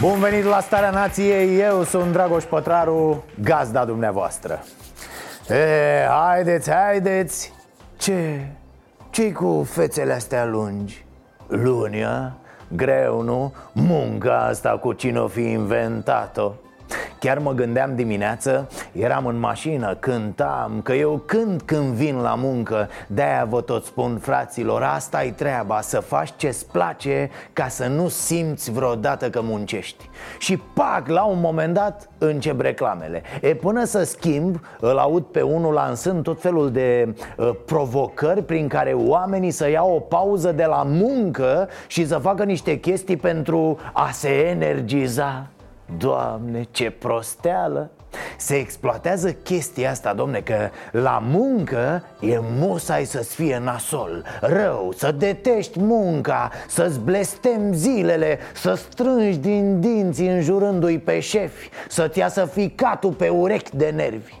Bun venit la Starea Nației, eu sunt Dragoș Pătraru, gazda dumneavoastră e, Haideți, haideți Ce? ce cu fețele astea lungi? Lunia? Greu, nu? Munca asta cu cine o fi inventat-o Chiar mă gândeam dimineață, eram în mașină, cântam Că eu cânt când vin la muncă. De-aia vă tot spun, fraților, asta e treaba Să faci ce-ți place ca să nu simți vreodată că muncești. Și pac, la un moment dat încep reclamele. E până să schimb, îl aud pe unul lansând tot felul de uh, provocări Prin care oamenii să iau o pauză de la muncă Și să facă niște chestii pentru a se energiza Doamne, ce prosteală! Se exploatează chestia asta, domne, că la muncă e musai să-ți fie nasol Rău, să detești munca, să-ți blestem zilele Să strângi din dinți înjurându-i pe șefi Să-ți iasă ficatul pe urechi de nervi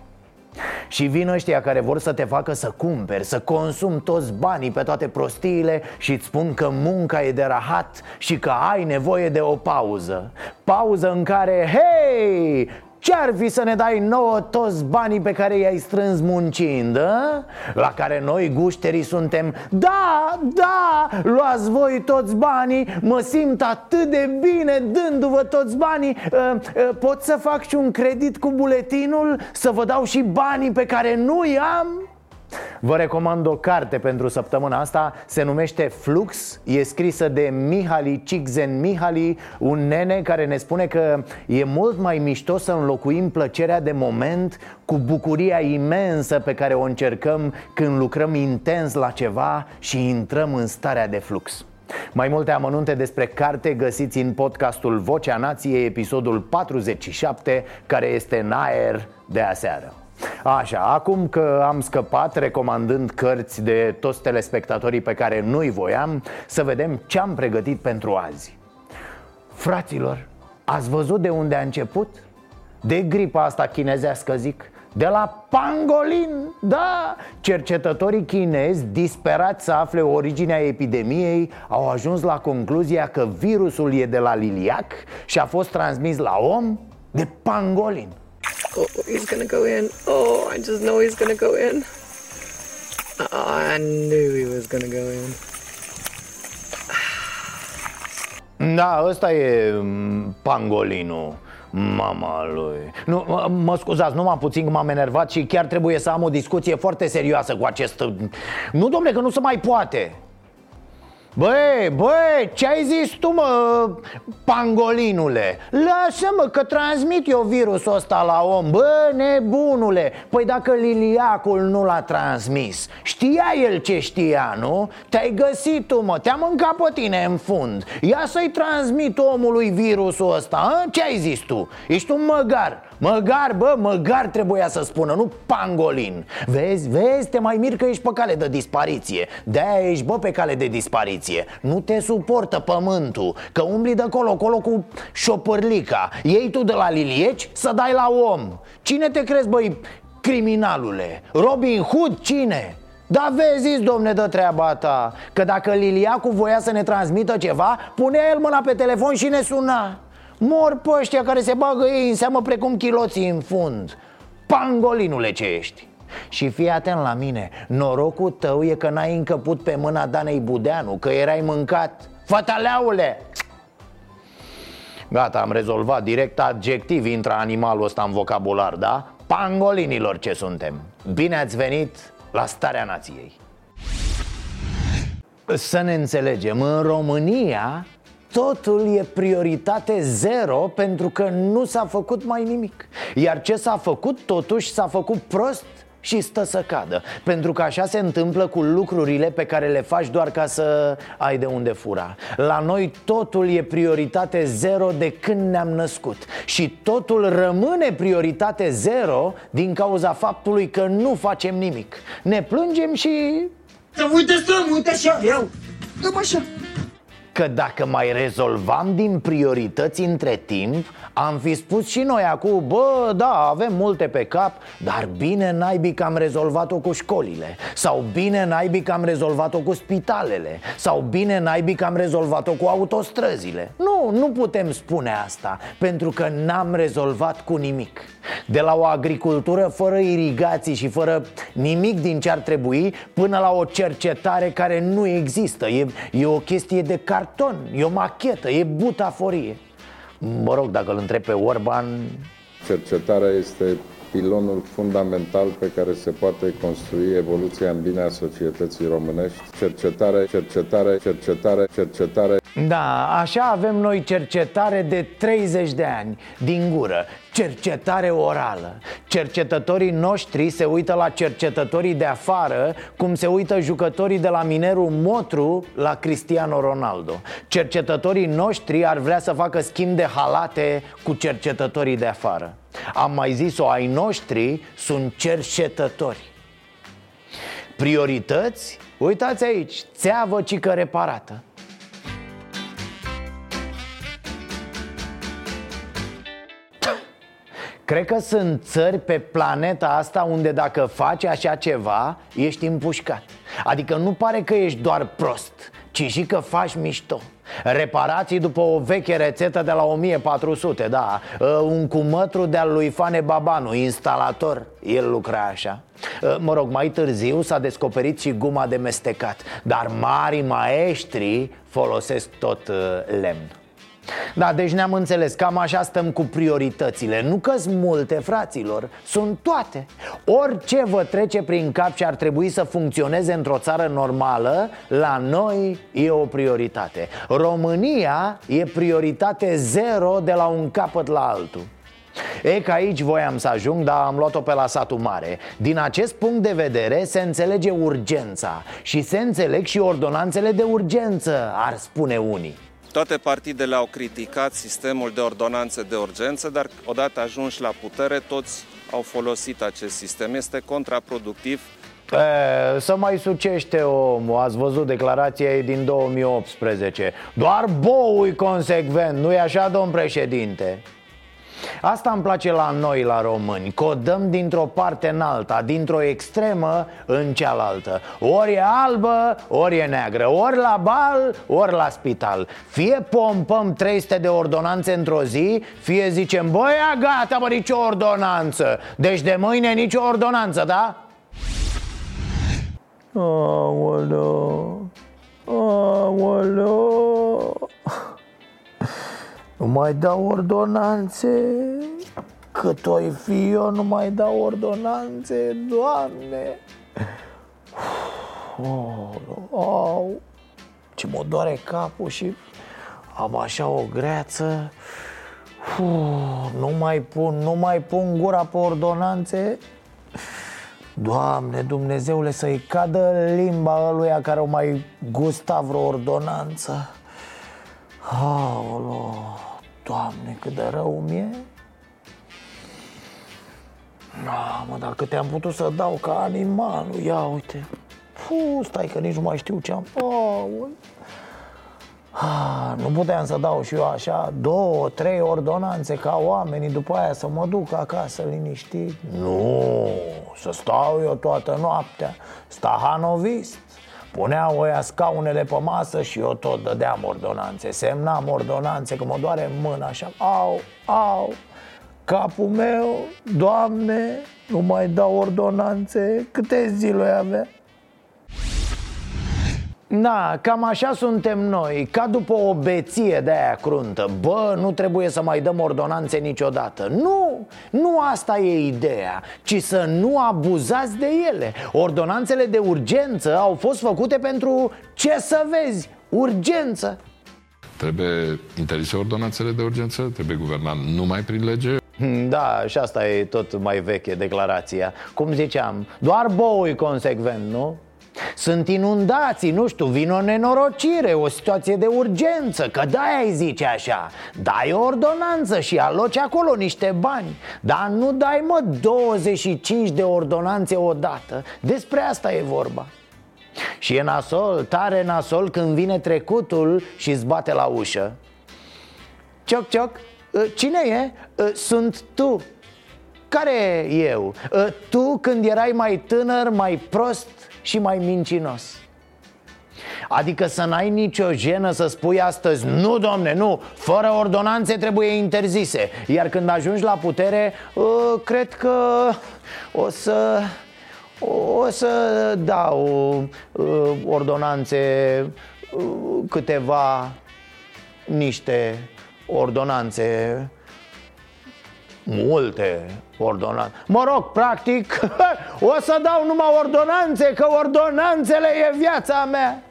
și vin ăștia care vor să te facă să cumperi, să consumi toți banii pe toate prostiile Și îți spun că munca e de rahat și că ai nevoie de o pauză. Pauză în care, hei, ce-ar fi să ne dai nouă toți banii pe care i-ai strâns muncind, a? La care noi gușterii suntem Da, da, luați voi toți banii Mă simt atât de bine dându-vă toți banii Pot să fac și un credit cu buletinul Să vă dau și banii pe care nu i-am? Vă recomand o carte pentru săptămâna asta. Se numește Flux. E scrisă de Mihali Cixen Mihali Un nene care ne spune că E mult mai mișto să înlocuim plăcerea de moment Cu bucuria imensă pe care o încercăm Când lucrăm intens la ceva Și intrăm în starea de flux. Mai multe amănunte despre carte găsiți în podcastul Vocea Nației, episodul 47, care este în aer de aseară. Așa, acum că am scăpat recomandând cărți de toți telespectatorii pe care nu-i voiam Să vedem ce am pregătit pentru azi. Fraților, ați văzut de unde a început? De gripa asta chinezească zic. De la pangolin, da! Cercetătorii chinezi, disperați să afle originea epidemiei Au ajuns la concluzia că virusul e de la liliac Și a fost transmis la om de pangolin Oh, he's gonna go in. Oh, I just know he's gonna go in. Oh, I knew he was gonna go in. Da, ăsta e mm, pangolinul Mama lui nu, Mă scuzați, numai puțin că m-am enervat Și chiar trebuie să am o discuție foarte serioasă cu acest Nu, domnule, că nu se mai poate Băi, băi, ce ai zis tu, mă, pangolinule? Lasă-mă că transmit eu virusul ăsta la om Bă, nebunule Păi dacă Liliacul nu l-a transmis Știa el ce știa, nu? Te-ai găsit tu, mă, te-a mâncat pe tine în fund Ia să-i transmit omului virusul ăsta, a? Ce ai zis tu? Ești un măgar Măgar, bă, măgar trebuia să spună, nu pangolin. Vezi, vezi, te mai mir că ești pe cale de dispariție. De-aia ești, bă, pe cale de dispariție. Nu te suportă pământul Că umbli de colo-colo cu șopărlica Ei tu de la lilieci să dai la om. Cine te crezi, băi, criminalule? Robin Hood, cine? Da vezi, domne, de treaba ta Că dacă Liliacu voia să ne transmită ceva Punea el mâna pe telefon și ne suna Mor pe ăștia care se bagă ei în seamă precum chiloții în fund. Pangolinule ce ești. Și fii atent la mine Norocul tău e că n-ai încăput pe mâna Danei Budeanu Că erai mâncat. Fătaleaule Gata, am rezolvat direct adjectiv Intră animalul ăsta în vocabular, da? Pangolinilor ce suntem. Bine ați venit la Starea Nației. Să ne înțelegem, în România Totul e prioritate zero pentru că nu s-a făcut mai nimic. Iar ce s-a făcut totuși s-a făcut prost și stă să cadă. Pentru că așa se întâmplă cu lucrurile pe care le faci doar ca să ai de unde fura. La noi totul e prioritate zero de când ne-am născut. Și totul rămâne prioritate zero din cauza faptului că nu facem nimic. Ne plângem și... Să uite stăm, uite așa, eu. Dăm așa Că dacă mai rezolvam din priorități între timp Am fi spus și noi acum Bă, da, avem multe pe cap Dar bine naibii că am rezolvat-o cu școlile Sau bine naibii că am rezolvat-o cu spitalele Sau bine naibii că am rezolvat-o cu autostrăzile. Nu, nu putem spune asta Pentru că n-am rezolvat cu nimic. De la o agricultură fără irigații și fără nimic din ce ar trebui Până la o cercetare care nu există. E, e o chestie de carton, e o machetă, e butaforie Mă rog, dacă îl întreb pe Orban... Cercetarea este pilonul fundamental pe care se poate construi evoluția în bine a societății românești. Cercetare, cercetare, cercetare, cercetare. Da, așa avem noi cercetare de 30 de ani, din gură Cercetare orală. Cercetătorii noștri se uită la cercetătorii de afară Cum se uită jucătorii de la Mineru Motru la Cristiano Ronaldo. Cercetătorii noștri ar vrea să facă schimb de halate cu cercetătorii de afară. Am mai zis-o, ai noștri sunt cercetători. Priorități? Uitați aici, țeavă cică reparată Cred că sunt țări pe planeta asta unde dacă faci așa ceva, ești împușcat. Adică nu pare că ești doar prost, ci și că faci mișto. Reparații după o veche rețetă de la 1400, da. Ă, Un cumătru de-al lui Fane Babanu, instalator, el lucra așa. Ă, Mă rog, mai târziu s-a descoperit și guma de mestecat Dar mari maestri folosesc tot ă, lemn da, deci ne-am înțeles, cam așa stăm cu prioritățile. Nu că sunt multe, fraților, sunt toate. Orice vă trece prin cap și ar trebui să funcționeze într-o țară normală La noi e o prioritate. România e prioritate zero de la un capăt la altul. E că aici voiam să ajung, dar am luat-o pe la satul mare. Din acest punct de vedere se înțelege urgența Și se înțeleg și ordonanțele de urgență, ar spune unii toate partidele au criticat sistemul de ordonanțe de urgență, dar odată ajunși la putere, toți au folosit acest sistem. Este contraproductiv. E, să mai sucește omul, ați văzut declarația din 2018 Doar bou consecvent, nu-i așa, domn președinte? Asta îmi place la noi, la români Codăm dintr-o parte în alta Dintr-o extremă în cealaltă. Ori e albă, ori e neagră Ori la bal, ori la spital. Fie pompăm 300 de ordonanțe într-o zi Fie zicem, băia gata, bă, nicio ordonanță. Deci de mâine nicio ordonanță, da? Aoleu Aoleu nu mai dau ordonanțe Cât o fi eu, nu mai dau ordonanțe Doamne. Oh, oh, Ce mă doare capul și am așa o greață. Uf, Nu mai pun, nu mai pun gura pe ordonanțe. Doamne, Dumnezeule, să-i cadă limba ăluia care o mai gusta vreo ordonanță. Aolo, Doamne, cât de rău mi-e. Da, mă, dar câte am putut să dau ca animalul Ia uite. Fu, stai că nici nu mai știu ce am. Aole. Ah, nu puteam să dau și eu așa două, trei ordonanțe ca oamenii După aia să mă duc acasă liniștit. Nu, să stau eu toată noaptea. Stahanovist Puneau ăia scaunele pe masă și eu tot dădeam ordonanțe Semnam ordonanțe, că mă doare mâna așa Au, au, capul meu, Doamne, nu mai dau ordonanțe Câte zile avea? Da, cam așa suntem noi, ca după o beție de aia cruntă. Bă, nu trebuie să mai dăm ordonanțe niciodată. Nu, nu asta e ideea, ci să nu abuzați de ele. Ordonanțele de urgență au fost făcute pentru, ce să vezi, urgență. Trebuie interzise ordonanțele de urgență, trebuie guvernat numai prin lege? Da, și asta e tot mai veche declarația. Cum ziceam, doar bou e consecvent, nu? Sunt inundații, nu știu, vin o nenorocire, o situație de urgență Că da, ai zice așa. Dai o ordonanță și aloci acolo niște bani. Dar nu dai, mă, 25 de ordonanțe odată. Despre asta e vorba. Și e nasol, tare nasol când vine trecutul și îți bate la ușă. Cioc, cioc, ă, cine e? Ă, sunt tu. Care eu? Ă, tu când erai mai tânăr, mai prost și mai mincinos. Adică să n-ai nicio jenă să spui astăzi Nu, domne, nu, fără ordonanțe trebuie interzise. Iar când ajungi la putere, cred că o să... O să dau ordonanțe câteva niște ordonanțe Multe ordonanțe. Mă rog, practic, o să dau numai ordonanțe Că ordonanțele e viața mea.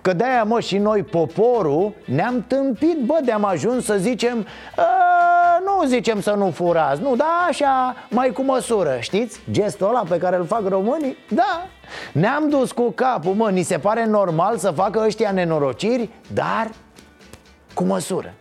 Că de-aia, mă, și noi, poporul, ne-am tâmpit, bă, de-am ajuns să zicem Nu zicem să nu furați, nu, da, așa, mai cu măsură, știți? Gestul ăla pe care îl fac românii, da. Ne-am dus cu capul, mă, ni se pare normal să facă ăștia nenorociri, dar cu măsură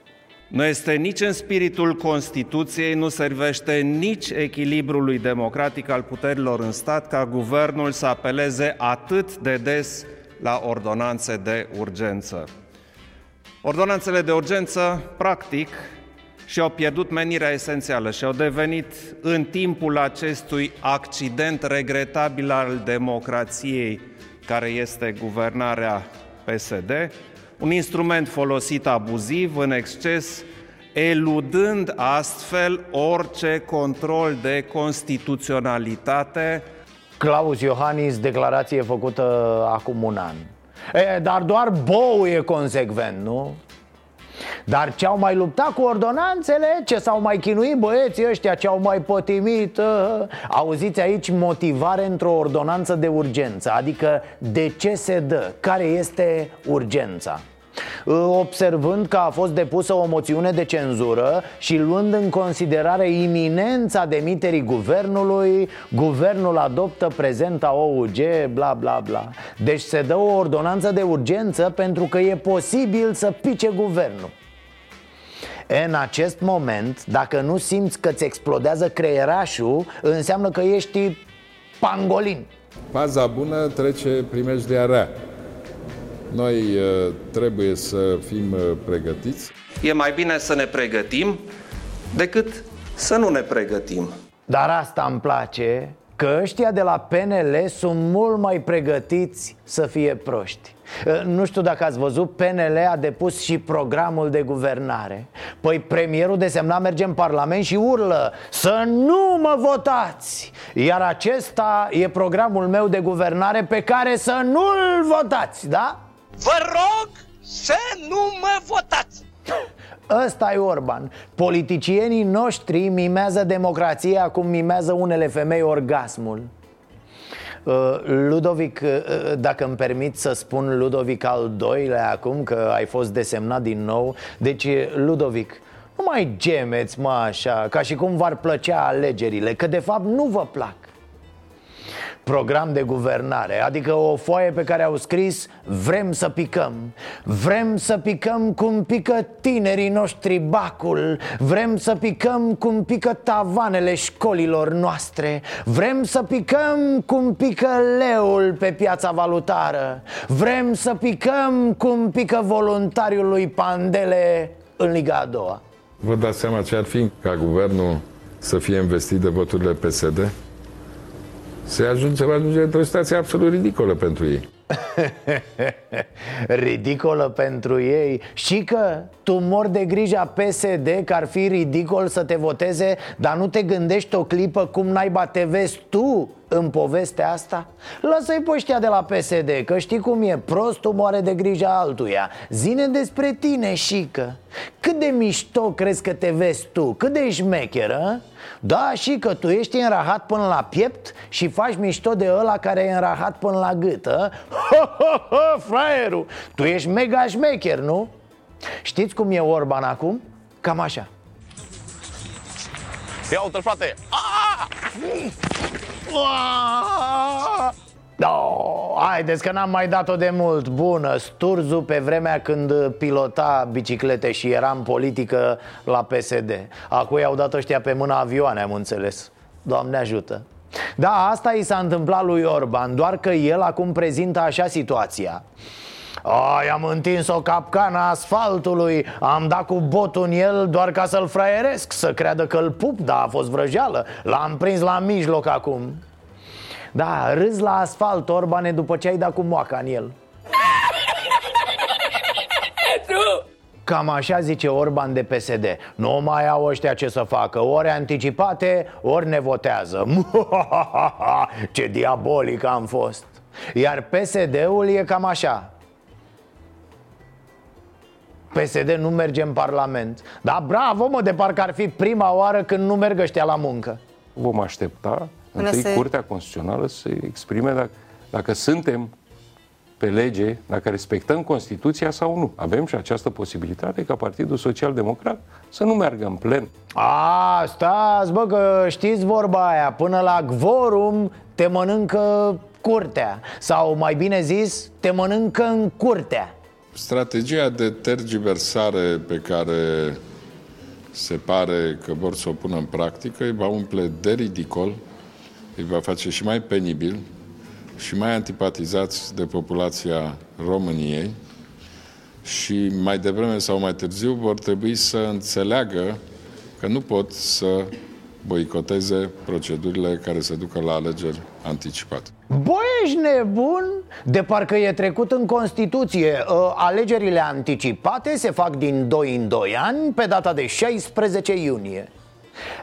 nu este nici în spiritul Constituției, nu servește nici echilibrului democratic al puterilor în stat ca guvernul să apeleze atât de des la ordonanțe de urgență. Ordonanțele de urgență, practic, și-au pierdut menirea esențială și au devenit în timpul acestui accident regretabil al democrației, care este guvernarea PSD, un instrument folosit abuziv, în exces, eludând astfel orice control de constituționalitate. Claus Iohannis, declarație făcută acum un an. E, dar doar Bou e consecvent, nu? Dar ce au mai luptat cu ordonanțele, ce s-au mai chinuit băieții ăștia, ce au mai potimit uh, Auziți aici motivare într-o ordonanță de urgență. Adică de ce se dă, care este urgența Observând că a fost depusă o moțiune de cenzură și luând în considerare iminența demiterii guvernului Guvernul adoptă prezenta OUG, bla bla bla Deci se dă o ordonanță de urgență pentru că e posibil să pice guvernul în acest moment, dacă nu simți că ți explodează creierașul, înseamnă că ești pangolin. Paza bună trece primejdea rea. Noi uh, trebuie să fim uh, pregătiți. E mai bine să ne pregătim decât să nu ne pregătim. Dar asta îmi place, că ăștia de la PNL sunt mult mai pregătiți să fie proști nu știu dacă ați văzut, PNL a depus și programul de guvernare Păi premierul desemnat merge în Parlament și urlă Să nu mă votați Iar acesta e programul meu de guvernare pe care să nu-l votați, da? Vă rog să nu mă votați! Ăsta e Orban. Politicienii noștri mimează democrația cum mimează unele femei orgasmul. Uh, Ludovic, uh, uh, dacă îmi permit să spun Ludovic al doilea acum Că ai fost desemnat din nou. Deci, Ludovic, nu mai gemeți, mă, așa Ca și cum v-ar plăcea alegerile Că de fapt nu vă plac program de guvernare Adică o foaie pe care au scris Vrem să picăm. Vrem să picăm cum pică tinerii noștri bacul. Vrem să picăm cum pică tavanele școlilor noastre. Vrem să picăm cum pică leul pe piața valutară. Vrem să picăm cum pică voluntariul lui Pandele în Liga a doua. Vă dați seama ce ar fi ca guvernul să fie investit de voturile PSD? Se ajunge, va ajunge într-o situație absolut ridicolă pentru ei. ridicolă pentru ei Și că tu mor de grija PSD Că ar fi ridicol să te voteze Dar nu te gândești o clipă cum naiba te vezi tu în povestea asta? Lasă-i pe ăștia de la PSD Că știi cum e, prostul moare de grija altuia Zine despre tine, șică Cât de mișto crezi că te vezi tu? Cât de șmecheră? Da, și că tu ești înrahat până la piept Și faci mișto de ăla care e înrahat până la gât Ho, ho, ho, fraierul Tu ești mega șmecher, nu? Știți cum e Orban acum? Cam așa Ia uite frate Aaaa! No, haideți că n-am mai dat-o de mult. Bună, Sturzu pe vremea când pilota biciclete și era în politică la PSD Acum i-au dat ăștia pe mâna avioane, am înțeles. Doamne ajută. Da, asta i s-a întâmplat lui Orban Doar că el acum prezintă așa situația ai, am întins o capcană asfaltului Am dat cu botul în el doar ca să-l fraieresc Să creadă că-l pup, dar a fost vrăjeală. L-am prins la mijloc acum. Da, râzi la asfalt, Orbane, după ce ai dat cu moaca în el. Cam așa zice Orban de PSD Nu mai au ăștia ce să facă. Ori anticipate, ori ne votează. Ce diabolic am fost. Iar PSD-ul e cam așa PSD nu merge în Parlament Da, bravo mă, de parcă ar fi prima oară când nu merg ăștia la muncă Vom aștepta Până întâi se- Curtea Constituțională să exprime dacă, dacă suntem pe lege, dacă respectăm Constituția sau nu. Avem și această posibilitate ca Partidul Social Democrat să nu meargă în plen. A, stați bă că știți vorba aia Până la gvorum te mănâncă curtea Sau mai bine zis, te mănâncă în curtea Strategia de tergiversare pe care se pare că vor să o pună în practică îi va umple de ridicol, îi va face și mai penibil și mai antipatizați de populația României și mai devreme sau mai târziu vor trebui să înțeleagă că nu pot să boicoteze procedurile care se ducă la alegeri anticipate. Bă, ești nebun? De parcă e trecut în Constituție. Ă, Alegerile anticipate se fac din 2 în 2 ani Pe data de 16 iunie.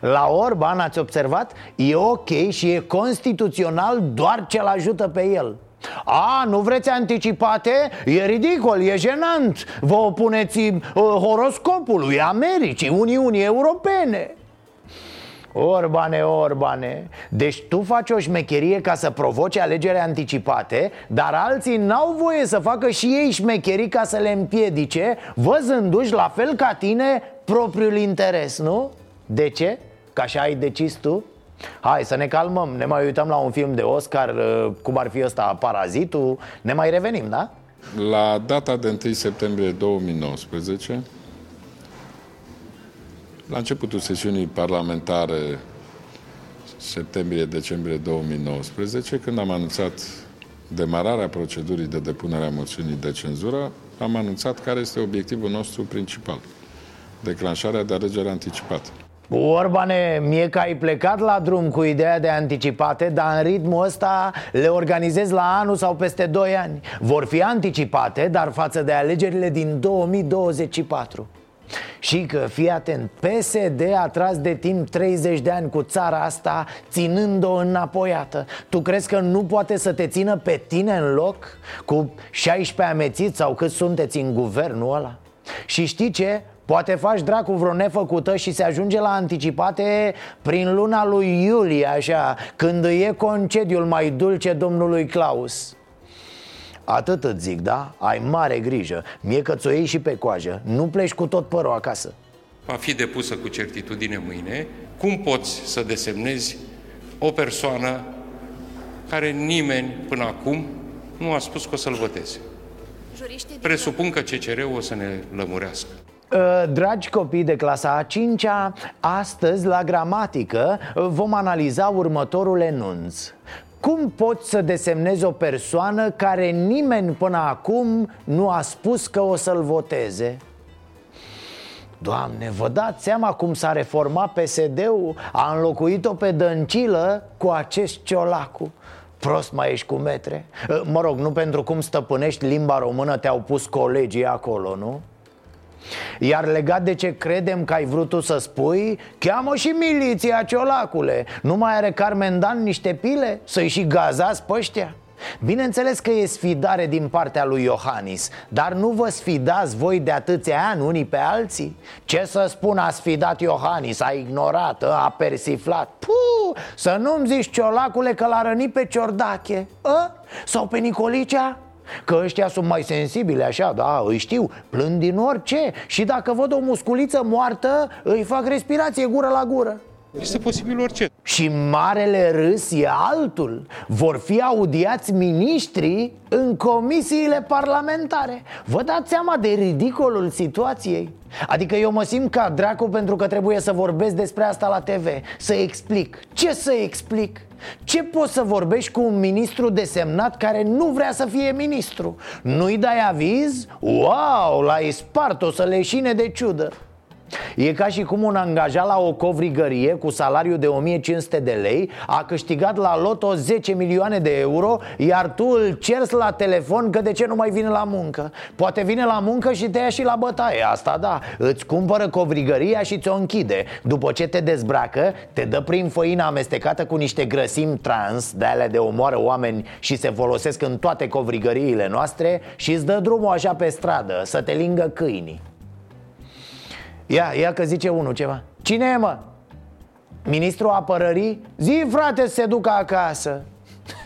La Orban, ați observat, e ok și e constituțional doar ce-l ajută pe el. A, nu vreți anticipate? E ridicol, e jenant. Vă opuneți uh, horoscopului Americii, Uniunii Europene Orbane, Orbane Deci tu faci o șmecherie ca să provoci alegeri anticipate Dar alții n-au voie să facă și ei șmecherii ca să le împiedice Văzându-și la fel ca tine propriul interes, nu? De ce? Că așa ai decis tu? Hai să ne calmăm, ne mai uităm la un film de Oscar uh, Cum ar fi ăsta Parazitul Ne mai revenim, da? La data de 1 septembrie 2019, la începutul sesiunii parlamentare septembrie-decembrie 2019, când am anunțat demararea procedurii de depunere a moțiunii de cenzură, am anunțat care este obiectivul nostru principal. Declanșarea de alegeri anticipate. Orbane, mie că ai plecat la drum cu ideea de anticipate Dar în ritmul ăsta le organizezi la anul sau peste 2 ani Vor fi anticipate, dar față de alegerile din 2024 și că, fii atent, PSD a tras de timp 30 de ani cu țara asta Ținând-o înapoiată Tu crezi că nu poate să te țină pe tine în loc? Cu 16 amețiți sau cât sunteți în guvernul ăla? Și știi ce? Poate faci dracu vreo nefăcută și se ajunge la anticipate prin luna lui iulie, așa Când e concediul mai dulce domnului Claus Atât îți zic, da? Ai mare grijă Mie că ți-o iei și pe coajă Nu pleci cu tot părul acasă Va fi depusă cu certitudine mâine. Cum poți să desemnezi o persoană care nimeni până acum nu a spus că o să-l voteze? Presupun că CCR-ul o să ne lămurească. Uh, Dragi copii de clasa a 5 -a, astăzi la gramatică uh, vom analiza următorul enunț cum poți să desemnezi o persoană care nimeni până acum nu a spus că o să-l voteze? Doamne, vă dați seama cum s-a reformat PSD-ul? A înlocuit-o pe Dăncilă cu acest ciolacu Prost mai ești cu metre Mă rog, nu pentru cum stăpânești limba română te-au pus colegii acolo, nu? Iar legat de ce credem că ai vrut tu să spui Cheamă și miliția, ciolacule Nu mai are Carmen Dan niște pile? Să-i și gazați pe ăștia? Bineînțeles că e sfidare din partea lui Iohannis Dar nu vă sfidați voi de atâția ani unii pe alții? Ce să spun a sfidat Iohannis, a ignorat, a persiflat Puh, să nu-mi zici ciolacule că l-a rănit pe Ciordache a? Sau pe Nicolicea? Că ăștia sunt mai sensibili așa, da, îi știu, plâng din orice Și dacă văd o musculiță moartă, îi fac respirație gură la gură Este posibil orice. Și marele râs e altul Vor fi audiați miniștrii în comisiile parlamentare Vă dați seama de ridicolul situației? Adică eu mă simt ca dracu pentru că trebuie să vorbesc despre asta la TV Să explic Ce să explic? Ce poți să vorbești cu un ministru desemnat care nu vrea să fie ministru? Nu-i dai aviz? Wow, l-ai spart, o să leșine de ciudă E ca și cum un angajat la o covrigărie cu salariu de 1500 de lei a câștigat la loto 10 milioane de euro Iar tu îl cers la telefon că de ce nu mai vine la muncă. Poate vine la muncă și te ia și la bătaie, asta da. Îți cumpără covrigăria și ți-o închide. După ce te dezbracă, te dă prin făina amestecată cu niște grăsimi trans De alea de omoară oameni și se folosesc în toate covrigăriile noastre Și îți dă drumul așa pe stradă, să te lingă câinii Ia, ia că zice unul ceva Cine e, mă? Ministrul apărării? Zi, frate, să se ducă acasă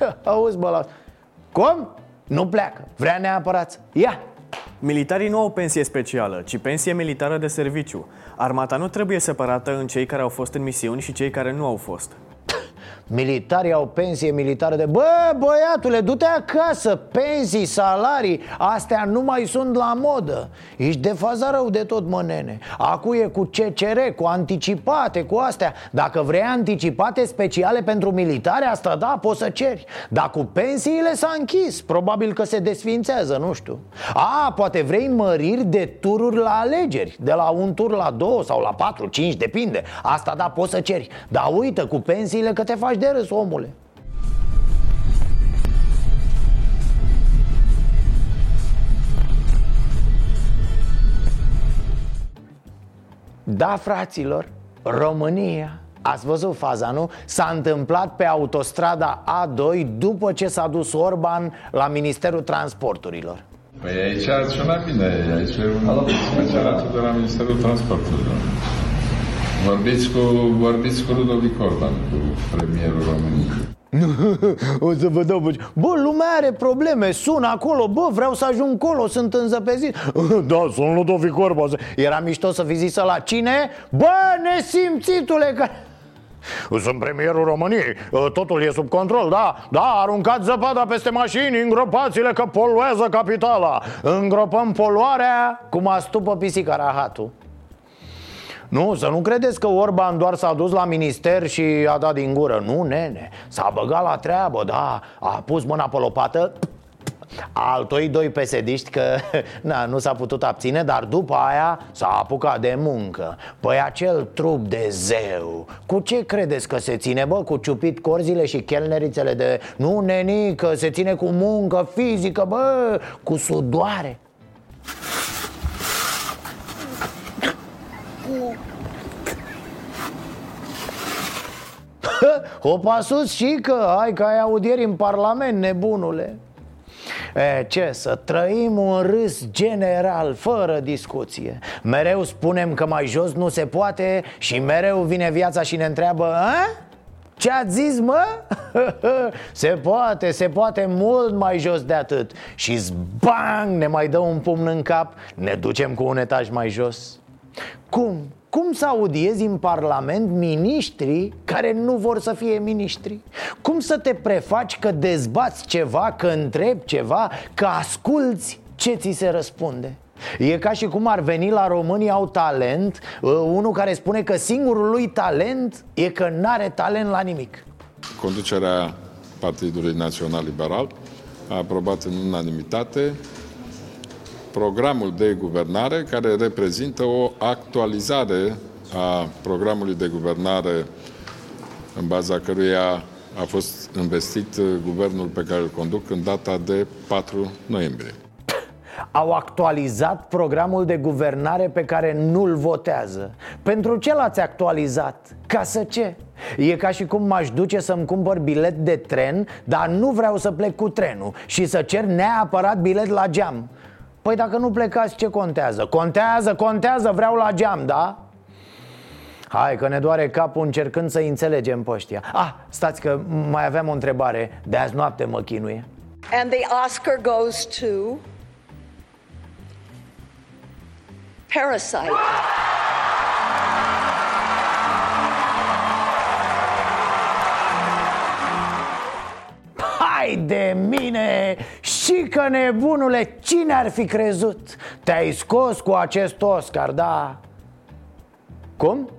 Auzi, bă, la... Cum? Nu pleacă, vrea neapărat Ia, Militarii nu au pensie specială, ci pensie militară de serviciu. Armata nu trebuie separată în cei care au fost în misiuni și cei care nu au fost. Militarii au pensie militară de Bă, băiatule, du-te acasă Pensii, salarii, astea nu mai sunt la modă. Ești de faza rău de tot, mă, nene. Acu e cu CCR, cu anticipate, cu astea. Dacă vrei anticipate speciale pentru militare, asta da, poți să ceri. Dar cu pensiile s-a închis. Probabil că se desfințează, nu știu. A, poate vrei măriri de tururi la alegeri De la un tur la două sau la patru, cinci, depinde. Asta da, poți să ceri. Dar uită, cu pensiile că te faci de râs, omule Da, fraților, România Ați văzut faza, nu? S-a întâmplat pe autostrada A2 după ce s-a dus Orban la Ministerul Transporturilor Păi aici ați sunat bine, aici e un specialat de la Ministerul Transporturilor. Vorbiți cu, vorbiți cu Ludovic Orban, cu premierul României. o să vă dau voce. Bă, lumea are probleme, sună acolo. Bă, vreau să ajung acolo, sunt înzăpezit. Da, sunt Ludovic Orban. Era mișto să fi zis la cine? Bă, nesimțitule că... Sunt premierul României, totul e sub control, da. Da, aruncați zăpada peste mașini, îngropați-le că poluează capitala. Îngropăm poluarea cum astupă pisica rahatul nu, să nu credeți că Orban doar s-a dus la minister și a dat din gură. Nu, nene, s-a băgat la treabă, da. A pus mâna pe lopată. Altoi doi pesediști că na, nu s-a putut abține Dar după aia s-a apucat de muncă. Păi acel trup de zeu Cu ce credeți că se ține, bă? Cu ciupit corzile și chelnerițele de Nu, neni, că se ține cu muncă fizică, bă Cu sudoare Hopa sus și că ai că ai audieri în Parlament, nebunule E, ce, să trăim un râs general, fără discuție Mereu spunem că mai jos nu se poate și mereu vine viața și ne întreabă A? Ce ați zis, mă? se poate, se poate mult mai jos de atât Și bang, ne mai dă un pumn în cap Ne ducem cu un etaj mai jos Cum? Cum să audiezi în Parlament miniștri care nu vor să fie miniștri? Cum să te prefaci că dezbați ceva, că întrebi ceva, că asculți ce ți se răspunde? E ca și cum ar veni la românii au talent uh, Unul care spune că singurul lui talent e că n-are talent la nimic Conducerea Partidului Național Liberal a aprobat în unanimitate programul de guvernare care reprezintă o actualizare a programului de guvernare în baza căruia a fost investit guvernul pe care îl conduc în data de 4 noiembrie. Au actualizat programul de guvernare pe care nu-l votează Pentru ce l-ați actualizat? Ca să ce? E ca și cum m-aș duce să-mi cumpăr bilet de tren Dar nu vreau să plec cu trenul Și să cer neapărat bilet la geam Păi dacă nu plecați, ce contează? Contează, contează, vreau la geam, da? Hai că ne doare capul încercând să înțelegem pe ăștia Ah, stați că mai aveam o întrebare De azi noapte mă chinuie And the Oscar goes to Parasite. Vai de mine! Și că nebunule, cine ar fi crezut? Te-ai scos cu acest Oscar, da? Cum?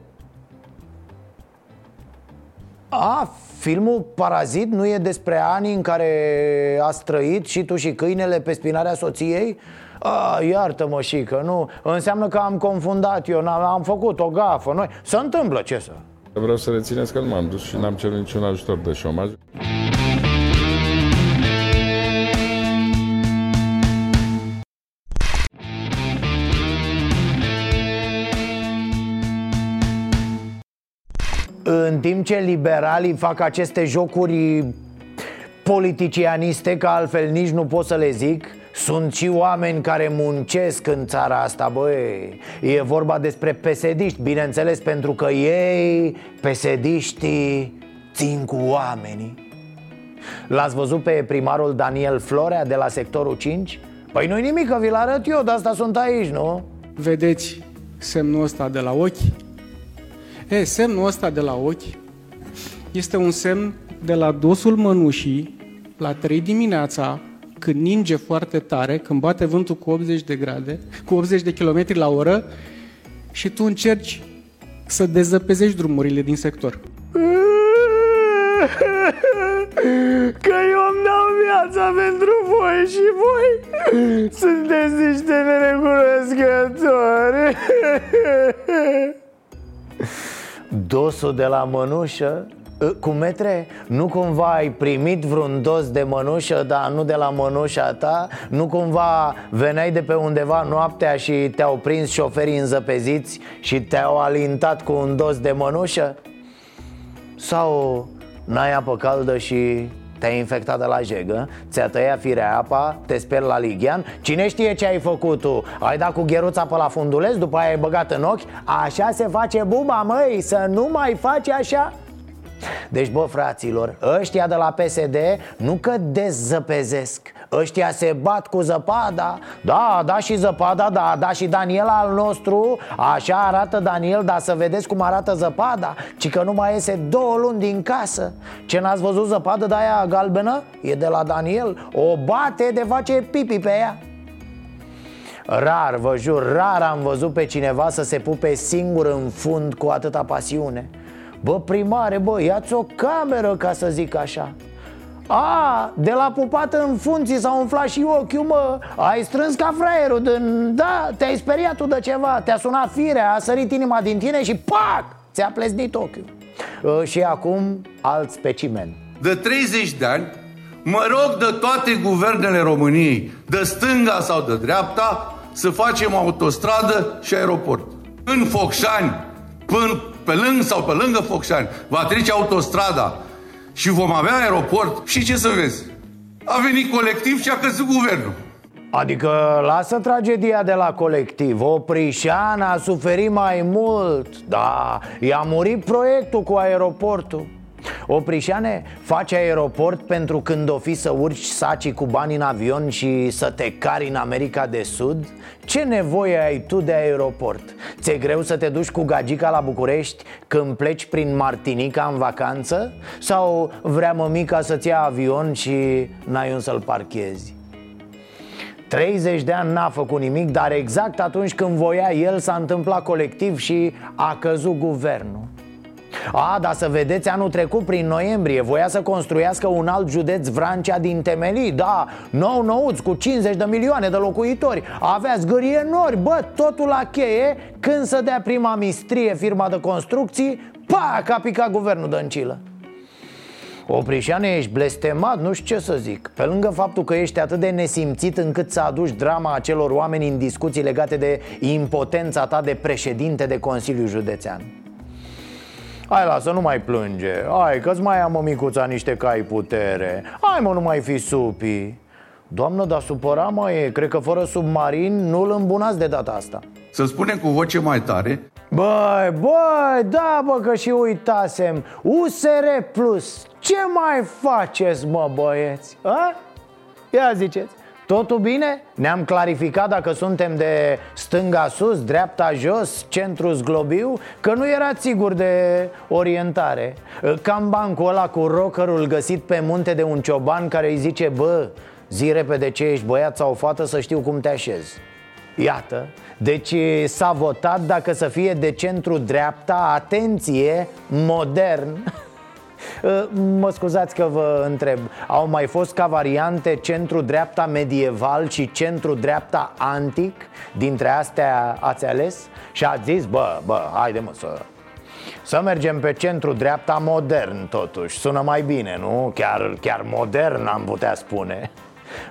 A, filmul Parazit nu e despre ani în care a trăit și tu și câinele pe spinarea soției? A, iartă-mă și că nu Înseamnă că am confundat eu, am făcut o gafă noi Se întâmplă, ce să... Vreau să rețineți că nu m-am dus și n-am cerut niciun ajutor de șomaj În timp ce liberalii fac aceste jocuri politicianiste, că altfel nici nu pot să le zic sunt și oameni care muncesc în țara asta, băi E vorba despre pesediști, bineînțeles, pentru că ei, pesediștii, țin cu oamenii L-ați văzut pe primarul Daniel Florea de la sectorul 5? Păi nu-i nimic, că vi-l arăt eu, de asta sunt aici, nu? Vedeți semnul ăsta de la ochi? E, semnul ăsta de la ochi este un semn de la dosul mănușii la 3 dimineața, când ninge foarte tare, când bate vântul cu 80 de grade, cu 80 de km la oră și tu încerci să dezăpezești drumurile din sector. Că eu îmi dau viața pentru voi și voi sunteți niște nerecunoscători Dosul de la mănușă? Ă, cu metre, nu cumva ai primit vreun dos de mănușă, dar nu de la mănușa ta? Nu cumva veneai de pe undeva noaptea și te-au prins șoferii înzăpeziți și te-au alintat cu un dos de mănușă? Sau n-ai apă caldă și te-ai infectat de la jegă, ți-a tăiat firea apa, te speri la lighean. Cine știe ce ai făcut tu? Ai dat cu gheruța pe la funduleț, după aia ai băgat în ochi? Așa se face buba, măi, să nu mai faci așa deci, bă, fraților, ăștia de la PSD nu că dezăpezesc. Ăștia se bat cu zăpada. Da, da și zăpada, da, da și Daniel al nostru. Așa arată Daniel, dar să vedeți cum arată zăpada Ci că nu mai iese două luni din casă. Ce n-ați văzut zăpadă de aia galbenă? E de la Daniel. O bate de face pipi pe ea. Rar, vă jur, rar am văzut pe cineva să se pupe singur în fund cu atâta pasiune Bă, primare, bă, ia-ți o cameră ca să zic așa. A, de la pupat în funcții s-a umflat și ochiul, mă. Ai strâns ca fraierul din... Da, te-ai speriat tu de ceva. Te-a sunat firea, a sărit inima din tine și pac! Ți-a pleznit ochiul. Uh, Și acum alt specimen De 30 de ani Mă rog de toate guvernele României De stânga sau de dreapta Să facem autostradă și aeroport. În Focșani Până pe lângă sau pe lângă Focșani Va trece autostrada și vom avea aeroport și ce să vezi? A venit colectiv și a căzut guvernul. Adică lasă tragedia de la colectiv Oprișan a suferit mai mult Da, i-a murit proiectul cu aeroportul Oprișane, faci aeroport pentru când o fi să urci saci cu bani în avion și să te cari în America de Sud? Ce nevoie ai tu de aeroport? Ți-e greu să te duci cu gagica la București când pleci prin Martinica în vacanță? Sau vrea mămica să-ți ia avion și n-ai un să-l parchezi? 30 de ani n-a făcut nimic, dar exact atunci când voia el s-a întâmplat colectiv și a căzut guvernul a, dar să vedeți, anul trecut, prin noiembrie, voia să construiască un alt județ Vrancea din temelii. Da, nou nouț, cu 50 de milioane de locuitori. Avea zgârie nori, bă, totul la cheie Când să dea prima mistrie firma de construcții Pa, a picat guvernul Dăncilă. Oprișane, ești blestemat, nu știu ce să zic. Pe lângă faptul că ești atât de nesimțit încât să aduci drama acelor oameni în discuții legate de impotența ta de președinte de Consiliu Județean Hai, lasă, nu mai plânge. Hai, că-ți mai am, micuța, niște cai putere. Hai, mă, nu mai fi supi. Doamnă, dar supăra, mă, e. Cred că fără submarin nu-l îmbunați de data asta. Să spunem cu voce mai tare. Băi, băi, da, bă, că și uitasem. USR Plus Ce mai faceți, mă, băieți? A? Ia ziceți Totul bine? Ne-am clarificat dacă suntem de stânga sus, dreapta jos, centru zglobiu? Că nu era sigur de orientare. Cam bancul ăla cu rockerul găsit pe munte de un cioban care îi zice Bă, zi repede ce ești băiat sau fată să știu cum te așezi. Iată, deci s-a votat dacă să fie de centru-dreapta, atenție, modern Mă scuzați că vă întreb Au mai fost ca variante centru-dreapta medieval și centru-dreapta antic? Dintre astea ați ales? Și ați zis, bă, bă, haide mă să... Să mergem pe centru-dreapta modern totuși Sună mai bine, nu? Chiar, chiar modern am putea spune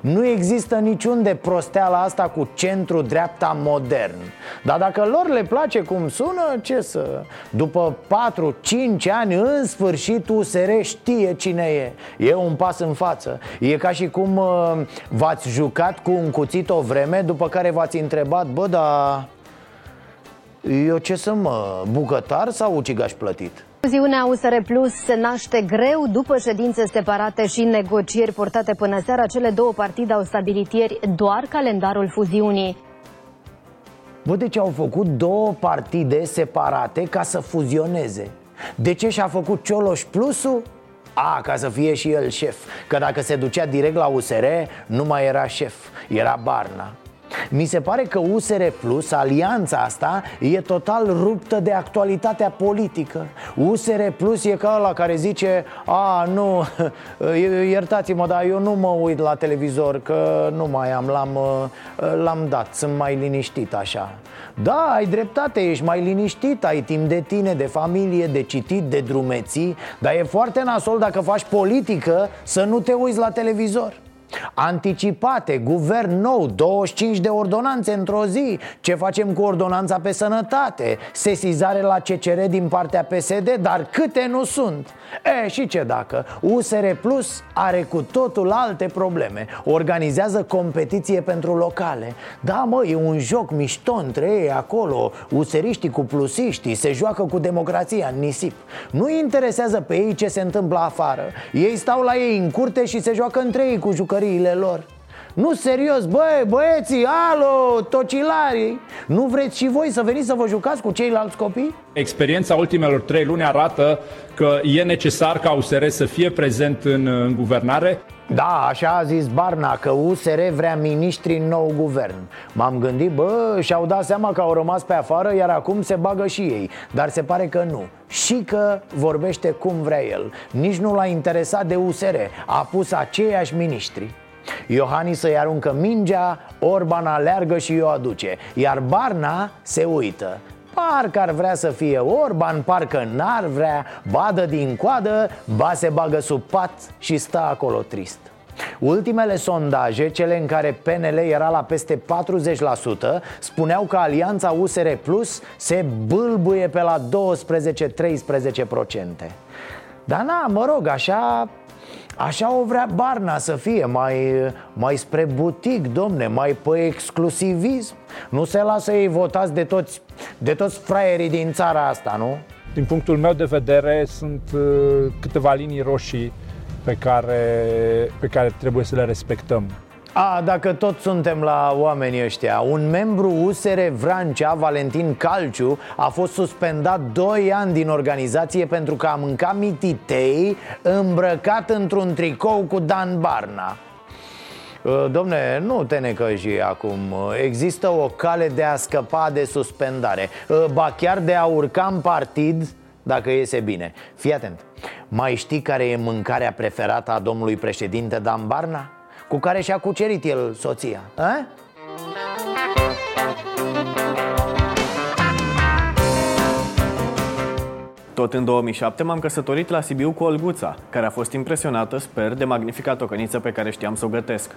nu există niciun de prosteala asta cu centru-dreapta modern. Dar dacă lor le place cum sună, ce să... După 4-5 ani, în sfârșit USR știe cine e. E un pas în față. E ca și cum uh, v-ați jucat cu un cuțit o vreme După care v-ați întrebat, bă, dar... Eu ce să mă, bucătar sau ucigaș plătit? Fuziunea USR Plus se naște greu după ședințe separate și negocieri portate până seara. Cele două partide au stabilit ieri doar calendarul fuziunii. Bă, deci au făcut două partide separate ca să fuzioneze De ce și-a făcut Cioloș Plusul? A, ca să fie și el șef Că dacă se ducea direct la USR, nu mai era șef, era Barna mi se pare că USR Plus, alianța asta, e total ruptă de actualitatea politică. USR Plus e ca ăla care zice A, nu, iertați-mă, dar eu nu mă uit la televizor Că nu mai am, l-am, l-am dat, sunt mai liniștit așa. Da, ai dreptate, ești mai liniștit, ai timp de tine, de familie, de citit, de drumeții Dar e foarte nasol dacă faci politică să nu te uiți la televizor Anticipate, guvern nou, 25 de ordonanțe într-o zi Ce facem cu ordonanța pe sănătate? Sesizare la CCR din partea PSD, dar câte nu sunt? E, și ce dacă? USR Plus are cu totul alte probleme Organizează competiție pentru locale Da, mă, e un joc mișto între ei acolo Useriștii cu plusiștii Se joacă cu democrația în nisip Nu interesează pe ei ce se întâmplă afară Ei stau la ei în curte și se joacă între ei cu jucăriile lor nu, serios, băi, băieții, alo, tocilarii Nu vreți și voi să veniți să vă jucați cu ceilalți copii? Experiența ultimelor trei luni arată că e necesar ca USR să fie prezent în, în guvernare. Da, așa a zis Barna, că USR vrea miniștri în nou guvern. M-am gândit, bă, și-au dat seama că au rămas pe afară, iar acum se bagă și ei. Dar se pare că nu. Și că vorbește cum vrea el. Nici nu l-a interesat de USR A pus aceiași miniștri Iohannis să-i aruncă mingea, Orban aleargă și o aduce Iar Barna se uită Parcă ar vrea să fie Orban, parcă n-ar vrea Badă din coadă, ba se bagă sub pat și stă acolo trist Ultimele sondaje, cele în care PNL era la peste 40%, spuneau că alianța USR Plus se bâlbuie pe la 12-13%. Dar na, mă rog, așa Așa o vrea Barna să fie, mai, mai spre butic, domne, mai pe exclusivism Nu se lasă ei votați de toți, de toți fraierii din țara asta, nu? Din punctul meu de vedere sunt uh, câteva linii roșii pe care, pe care trebuie să le respectăm a, dacă tot suntem la oamenii ăștia Un membru USR Vrancea, Valentin Calciu A fost suspendat 2 ani din organizație Pentru că a mâncat mititei Îmbrăcat într-un tricou cu Dan Barna. Ă, Domne, nu te necăji acum. Există o cale de a scăpa de suspendare. Ă, Ba chiar de a urca în partid dacă iese bine. Fii atent. Mai știi care e mâncarea preferată a domnului președinte Dan Barna? Cu care și-a cucerit el soția a? Tot în 2007 m-am căsătorit la Sibiu cu Olguța, care a fost impresionată, sper, de magnifica tocăniță pe care știam să o gătesc.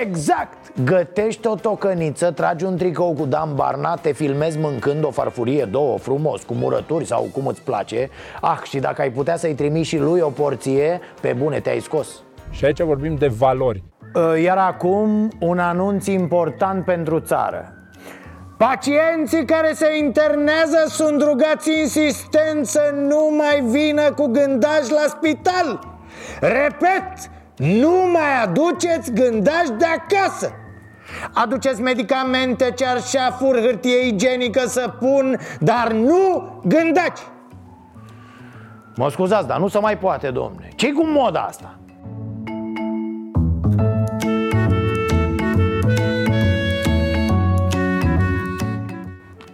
Exact! Gătești o tocăniță, tragi un tricou cu Dan Barna, te filmezi mâncând o farfurie, două, frumos, cu murături sau cum îți place Ah, și dacă ai putea să-i trimiți și lui o porție, pe bune te-ai scos Și aici vorbim de valori Uh, iar acum un anunț important pentru țară. Pacienții care se internează sunt rugați insistent să nu mai vină cu gândaj la spital. Repet, Nu mai aduceți gândași de acasă. Aduceți medicamente, cearșafuri, hârtie igienică să pun Dar nu gândaci. Mă scuzați, dar nu se mai poate, domne ce cu moda asta?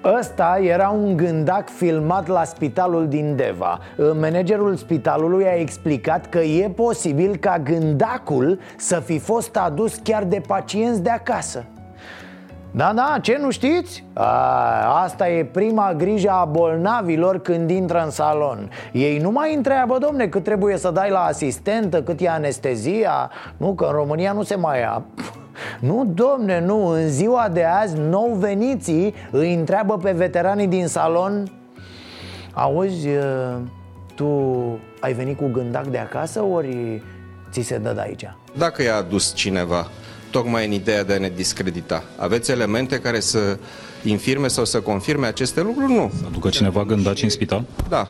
Ăsta era un gândac filmat la spitalul din Deva. Managerul spitalului a explicat că e posibil ca gândacul să fi fost adus chiar de pacienți de acasă. Da, da, ce nu știți? A, asta e prima grijă a bolnavilor când intră în salon. Ei nu mai întreabă, domne, cât trebuie să dai la asistentă, cât e anestezia. Nu, că în România nu se mai ia nu, domne, nu, în ziua de azi nou veniții îi întreabă pe veteranii din salon Auzi, tu ai venit cu gândac de acasă ori ți se dă de aici? Dacă i-a adus cineva tocmai în ideea de a ne discredita. Aveți elemente care să infirme sau să confirme aceste lucruri? Nu. Să aducă cineva gândaci în spital? Da.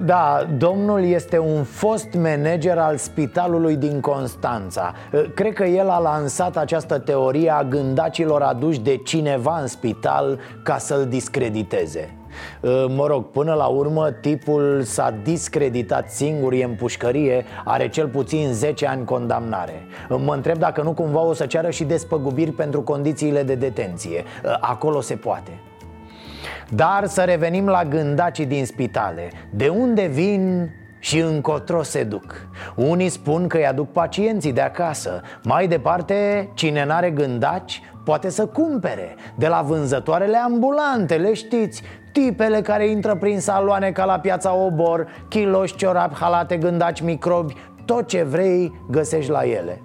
Da, domnul este un fost manager al spitalului din Constanța. Cred că el a lansat această teorie a gândacilor aduși de cineva în spital ca să-l discrediteze. Mă rog, până la urmă tipul s-a discreditat singur, e în pușcărie, are cel puțin 10 ani condamnare. Mă întreb dacă nu cumva o să ceară și despăgubiri pentru condițiile de detenție. Acolo se poate dar să revenim la gândacii din spitale. De unde vin și încotro se duc? Unii spun că îi aduc pacienții de acasă. Mai departe, cine n-are gândaci poate să cumpere. De la vânzătoarele ambulante, le știți Tipele care intră prin saloane ca la piața Obor Chiloși, ciorapi, halate, gândaci, microbi Tot ce vrei găsești la ele.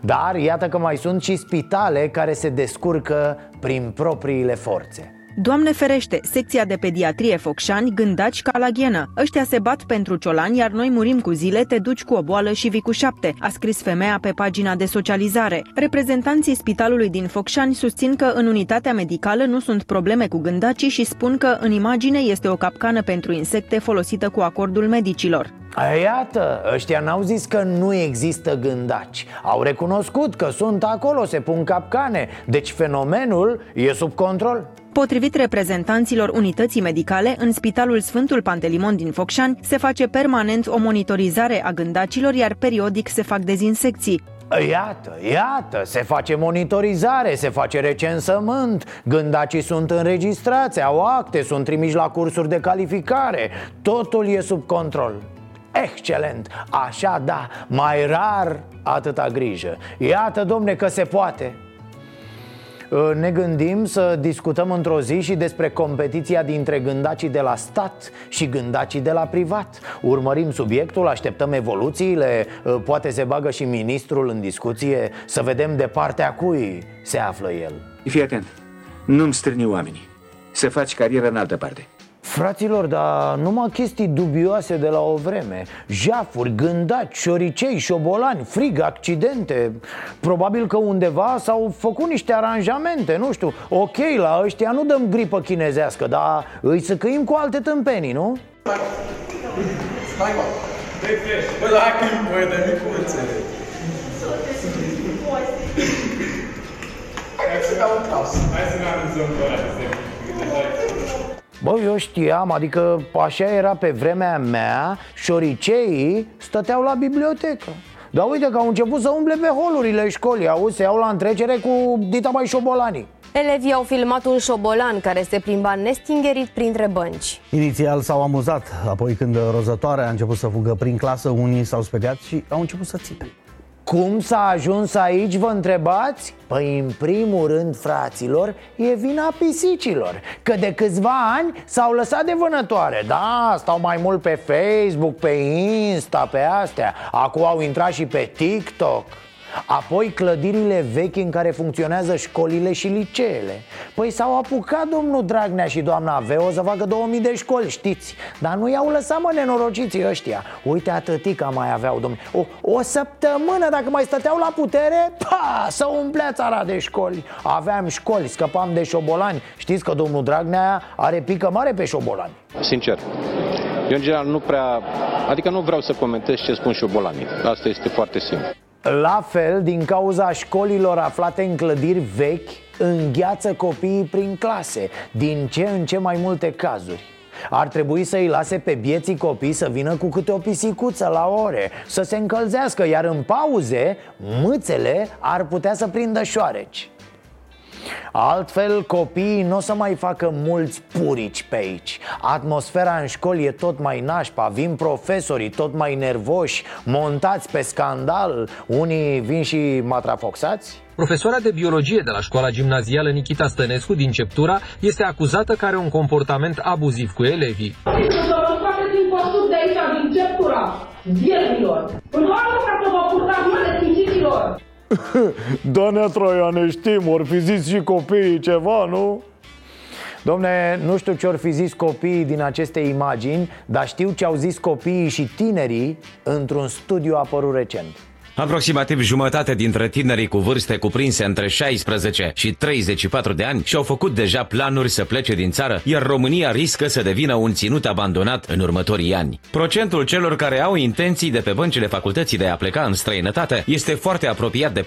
Dar iată că mai sunt și spitale care se descurcă prin propriile forțe Doamne ferește, secția de pediatrie Focșani, gândaci ca la ghenă. Ăștia se bat pentru ciolani, iar noi murim cu zile, te duci cu o boală și vii cu șapte, a scris femeia pe pagina de socializare. Reprezentanții spitalului din Focșani susțin că în unitatea medicală nu sunt probleme cu gândacii și spun că în imagine este o capcană pentru insecte folosită cu acordul medicilor. Iată, ăștia n-au zis că nu există gândaci Au recunoscut că sunt acolo, se pun capcane Deci fenomenul e sub control Potrivit reprezentanților unității medicale, în Spitalul Sfântul Pantelimon din Focșani se face permanent o monitorizare a gândacilor, iar periodic se fac dezinsecții. Iată, iată, se face monitorizare, se face recensământ. Gândacii sunt înregistrați, au acte, sunt trimiși la cursuri de calificare. Totul e sub control. Excelent, așa da, mai rar atâta grijă. Iată, domne, că se poate ne gândim să discutăm într-o zi și despre competiția dintre gândacii de la stat și gândacii de la privat. Urmărim subiectul, așteptăm evoluțiile, poate se bagă și ministrul în discuție. Să vedem de partea cui se află el. Fii atent, nu-mi strâni oamenii. Să faci carieră în altă parte Fraților, dar numai chestii dubioase de la o vreme Jafuri, gândaci, șoricei, șobolani, frig, accidente Probabil că undeva s-au făcut niște aranjamente, nu știu Ok, la ăștia nu dăm gripă chinezească, dar îi săcăim cu alte tâmpenii, nu? Hai, mă! Bă, lacrimi, băi, de micuțele Hai să dau un clas Hai să ne anunțăm pe ăla Bă, eu știam, adică așa era pe vremea mea Șoriceii stăteau la bibliotecă Dar uite că au început să umble pe holurile școlii Auzi, se iau la întrecere cu dita mai șobolanii Elevii au filmat un șobolan care se plimba nestingerit printre bănci. Inițial s-au amuzat, apoi când rozătoarea a început să fugă prin clasă, unii s-au speriat și au început să țipe. Cum s-a ajuns aici, vă întrebați? Păi în primul rând, fraților, e vina pisicilor Că de câțiva ani s-au lăsat de vânătoare. Da, stau mai mult pe Facebook, pe Insta, pe astea. Acum au intrat și pe TikTok Apoi clădirile vechi în care funcționează școlile și liceele. Păi s-au apucat domnul Dragnea și doamna Aveo să facă 2000 de școli, știți? Dar nu i-au lăsat mă nenorociții ăștia. Uite atâtica mai aveau, domnule. O, o săptămână dacă mai stăteau la putere Pa, să umplea țara de școli. Aveam școli, scăpam de șobolani. Știți că domnul Dragnea are pică mare pe șobolani. Sincer, eu în general nu prea, adică nu vreau să comentez ce spun șobolanii. Asta este foarte simplu La fel, din cauza școlilor aflate în clădiri vechi Îngheață copiii prin clase Din ce în ce mai multe cazuri. Ar trebui să îi lase pe bieții copii să vină cu câte o pisicuță la ore Să se încălzească, iar în pauze, mâțele ar putea să prindă șoareci Altfel, copiii nu o să mai facă mulți purici pe aici Atmosfera în școli e tot mai nașpa Vin profesorii tot mai nervoși Montați pe scandal Unii vin și matrafoxați Profesoara de biologie de la școala gimnazială Nikita Stănescu din Ceptura este acuzată că are un comportament abuziv cu elevii. Să vă scoate din păsut de aici, din Ceptura, vierilor. În oameni ca să vă purtați mâine sfințiților. Doamne Troiane, știm, ori fi zis și copiii ceva, nu? Domne, nu știu ce ori fi zis copiii din aceste imagini Dar știu ce au zis copiii și tinerii într-un studiu apărut recent Aproximativ jumătate dintre tinerii cu vârste cuprinse între 16 și 34 de ani și-au făcut deja planuri să plece din țară, iar România riscă să devină un ținut abandonat în următorii ani. Procentul celor care au intenții de pe băncile facultății de a pleca în străinătate este foarte apropiat de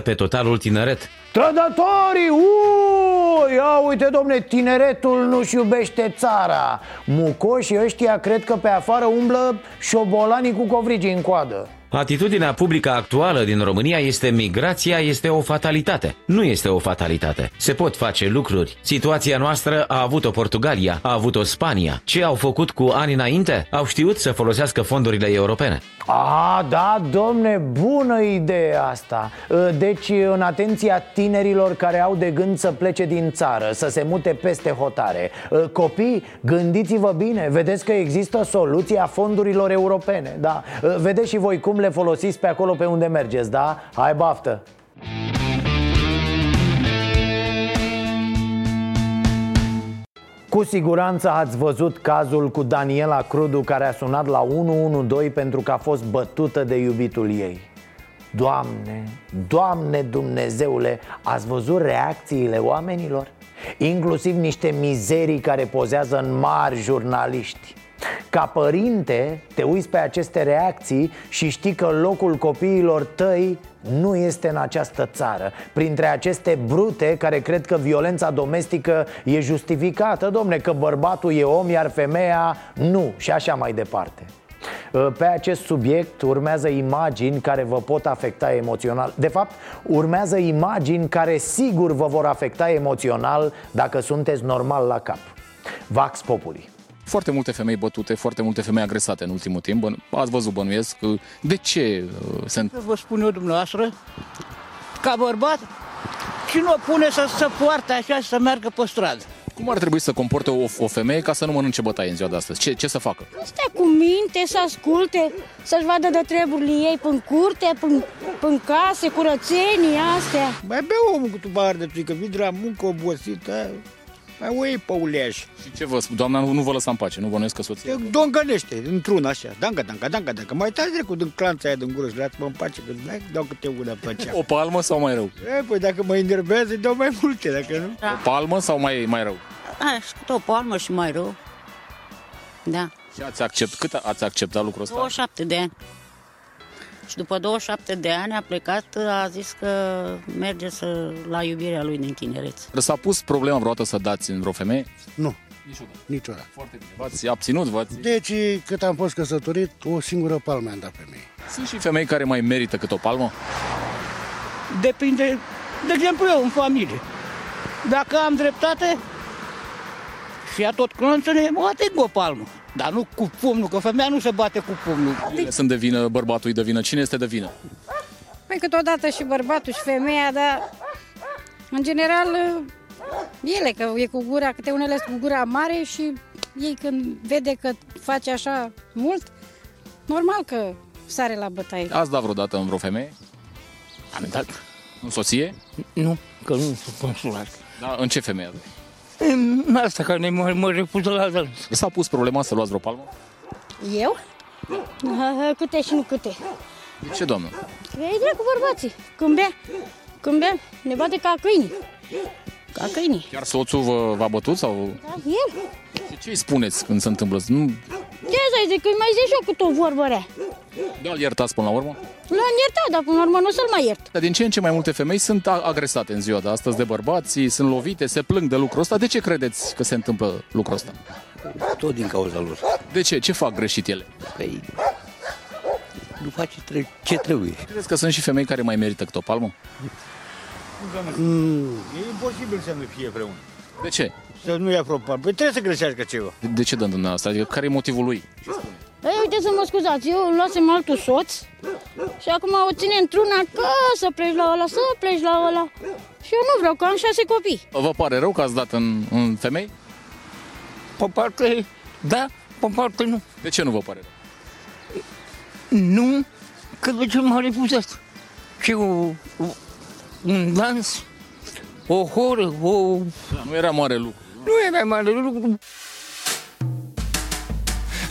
47-48% pe totalul tineret. Trădătorii! Uuu! Ia uite, domne, tineretul nu-și iubește țara Mucoșii ăștia cred că pe afară umblă șobolanii cu covrigii în coadă Atitudinea publică actuală din România este migrația este o fatalitate. Nu este o fatalitate. Se pot face lucruri. Situația noastră a avut-o Portugalia, a avut-o Spania. Ce au făcut cu ani înainte? Au știut să folosească fondurile europene. A, da, domne, bună idee asta Deci, în atenția tinerilor care au de gând să plece din țară Să se mute peste hotare Copii, gândiți-vă bine Vedeți că există soluția fondurilor europene Da, vedeți și voi cum le folosiți pe acolo pe unde mergeți, da? Hai baftă! Cu siguranță ați văzut cazul cu Daniela Crudu care a sunat la 112 pentru că a fost bătută de iubitul ei Doamne, Doamne Dumnezeule, ați văzut reacțiile oamenilor? Inclusiv niște mizerii care pozează în mari jurnaliști ca părinte, te uiți pe aceste reacții și știi că locul copiilor tăi nu este în această țară. Printre aceste brute care cred că violența domestică e justificată Domne, că bărbatul e om, iar femeia nu și așa mai departe. Pe acest subiect urmează imagini care vă pot afecta emoțional. De fapt, urmează imagini care sigur vă vor afecta emoțional dacă sunteți normal la cap. Vax Populi foarte multe femei bătute, foarte multe femei agresate în ultimul timp. Ați văzut, bănuiesc, de ce uh, se Vă spun eu dumneavoastră, ca bărbat, și nu o pune să se poarte așa și să meargă pe stradă. Cum ar trebui să comporte o, o femeie ca să nu mănânce bătaie în ziua de astăzi? Ce, ce să facă? Stea cu minte, să asculte, să-și vadă de treburile ei până curte, până, până case, curățenii astea. Mai bea omul cu tu de că vii de la muncă obosită, mai o iei pe uleaș. Și ce vă spun? Doamna nu, nu vă lăsa în pace, nu bănuiesc că soția? Dongănește, într-un așa, danga, danga, danga, danga. Mai tați cu din clanța aia din gură și mă în pace, că dai, dau câte una pe cea. O palmă sau mai rău? E, păi dacă mă enervează, dau mai multe, dacă nu. Da. O palmă sau mai, mai rău? A, o palmă și mai rău. Da. Și ați accept, cât ați acceptat lucrul ăsta? 27 de ani. Și după 27 de ani a plecat, a zis că merge să, la iubirea lui din tinerețe. S-a pus problema vreodată să dați în vreo femeie? Nu. Niciodată. Niciodată. Foarte bine. V-ați abținut? V-ați... Deci, cât am fost căsătorit, o singură palmă am dat pe mine. Sunt și femei care mai merită cât o palmă? Depinde. De exemplu, eu în familie. Dacă am dreptate și a tot clonțele, mă ating o palmă. Dar nu cu pumnul, că femeia nu se bate cu pumnul. Ele sunt de vină, bărbatul de vină. Cine este de vină? Păi câteodată și bărbatul și femeia, dar în general ele, că e cu gura, câte unele sunt cu gura mare și ei când vede că face așa mult, normal că sare la bătaie. Ați dat vreodată în vreo femeie? Am dat. În soție? Nu, că nu sunt consulat. Da, în ce femeie? În asta care ne mă, mă refuză la dâns. S-a pus problema să luați vreo palmă? Eu? Câte și nu câte. De ce, doamnă? E drept cu bărbații. Când bea, când bea, ne bate ca câini. Ca câini. Chiar soțul vă, v-a bătut sau? Da, el. Și ce îi spuneți când se întâmplă? Nu... Ce să zic, că mai zici eu cu o vorbă rea. Da, îl iertați până la urmă? L-am iertat, dar până la urmă nu o să-l mai iert. Dar din ce în ce mai multe femei sunt a- agresate în ziua de astăzi de bărbați, sunt lovite, se plâng de lucrul ăsta. De ce credeți că se întâmplă lucrul ăsta? Tot din cauza lor. De ce? Ce fac greșit ele? Păi, nu face tre- ce trebuie. Credeți că sunt și femei care mai merită câte o palmă? Mm. E imposibil să nu fie vreunul. De ce? Să nu ia probabil. Păi trebuie să greșească ceva. De, de ce dăm dumneavoastră? Adică care e motivul lui? Ei, uite să mă scuzați, eu îl luasem altul soț și acum o ține într-una că să pleci la ăla, să pleci la ăla. Și eu nu vreau, că am șase copii. Vă pare rău că ați dat în, în femei? Pe parte, da, pe parte nu. De ce nu vă pare rău? Nu, că de ce m-a refuzat? Ce o, o, un dans, o horă, o... Da, nu era mare lucru. Nu era mare lucru.